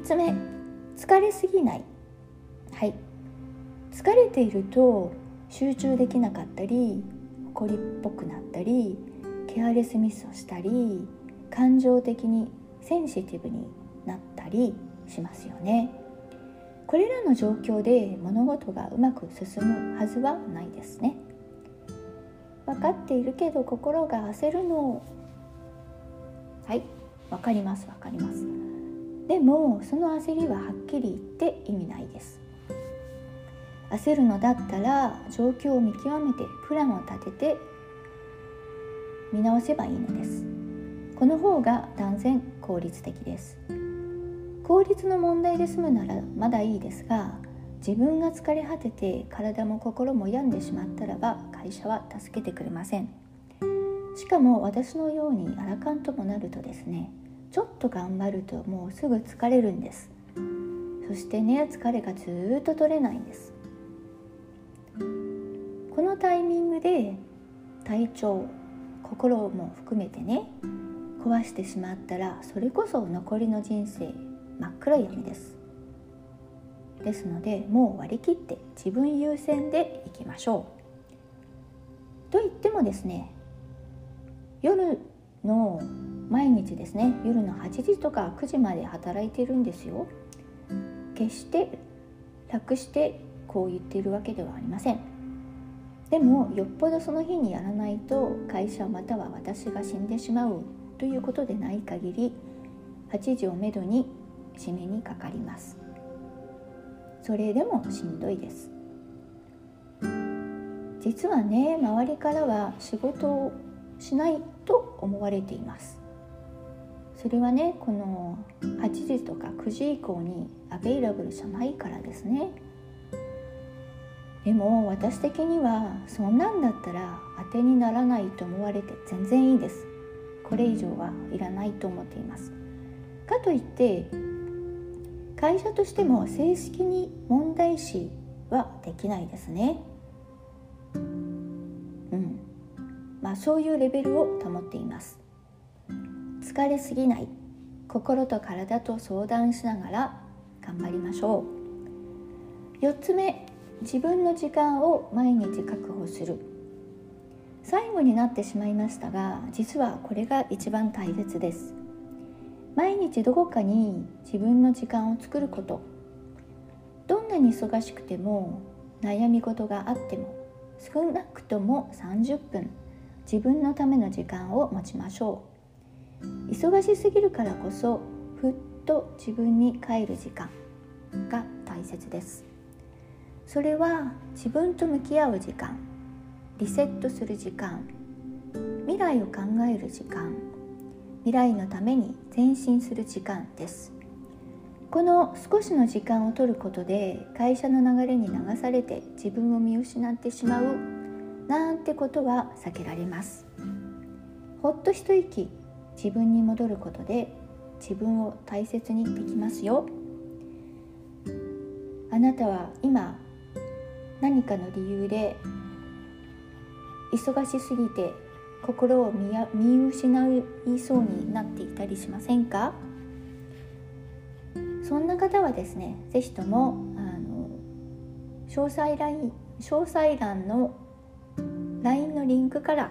3つ目疲れすぎない。はい。疲れていると集中できなかったり怒りっぽくなったりケアレスミスをしたり感情的にセンシティブになったりしますよね。これらの状況で物事がうまく進むはずはないですね。分かっているけど心が焦るの。はい。分かります分かります。でもその焦りははっきり言って意味ないです。焦るのだったら状況を見極めてプランを立てて見直せばいいのです。この方が断然効率的です。効率の問題で済むならまだいいですが自分が疲れ果てて体も心も病んでしまったらば会社は助けてくれません。しかも私のようにアラカンともなるとですねちょっと頑張るともうすぐ疲れるんです。そしてね疲れがずっと取れないんです。このタイミングで体調心も含めてね壊してしまったらそれこそ残りの人生真っ暗闇です。ですのでもう割り切って自分優先でいきましょう。と言ってもですね夜の毎日ですね夜の8時とか9時まで働いてるんですよ。決して楽してこう言っているわけではありません。でもよっぽどその日にやらないと会社または私が死んでしまうということでない限り8時をめどに締めにかかります。それでもしんどいです。実はね周りからは仕事をしないと思われています。それはねこの8時とか9時以降にアベイラブルじゃないからですね。でも私的にはそんなんだったら当てにならないと思われて全然いいです。これ以上はいらないと思っています。かといって会社としても正式に問題視はできないですね。うん。まあそういうレベルを保っています。疲れすぎない。心と体と相談しながら頑張りましょう。4つ目自分の時間を毎日確保する。最後になってしまいましたが実はこれが一番大切です。毎日どこかに自分の時間を作ること。どんなに忙しくても悩み事があっても少なくとも30分自分のための時間を持ちましょう。忙しすぎるからこそふっと自分に帰る時間が大切です。それは自分と向き合う時間リセットする時間未来を考える時間未来のために前進する時間です。この少しの時間を取ることで会社の流れに流されて自分を見失ってしまうなんてことは避けられます。ほっと一息自分に戻ることで自分を大切にできますよ。あなたは今何かの理由で忙しすぎて心を見失いそうになっていたりしませんか？そんな方はですね是非ともあの詳細欄詳細欄の LINE のリンクから、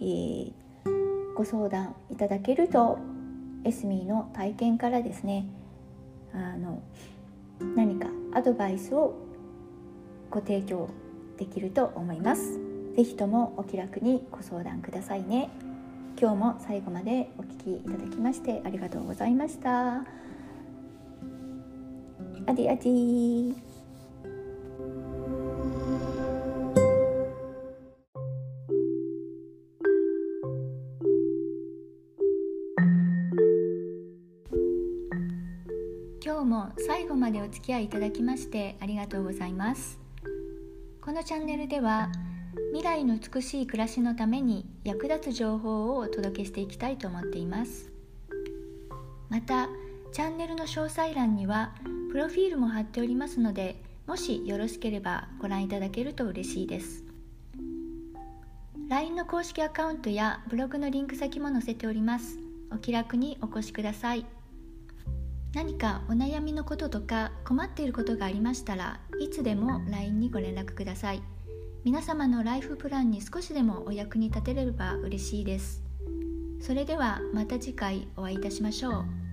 えー、ご相談いただけるとエスミーの体験からですねあの何かアドバイスをご提供できると思います。ぜひともお気楽にご相談くださいね。今日も最後までお聴きいただきましてありがとうございました。アディアディ。今日も最後までお付き合いいただきましてありがとうございます。このチャンネルでは未来の美しい暮らしのために役立つ情報をお届けしていきたいと思っています。またチャンネルの詳細欄にはプロフィールも貼っておりますのでもしよろしければご覧いただけると嬉しいです。LINE の公式アカウントやブログのリンク先も載せております。お気楽にお越しください。何かお悩みのこととか困っていることがありましたらいつでも LINE にご連絡ください。皆様のライフプランに少しでもお役に立てれば嬉しいです。それではまた次回お会いいたしましょう。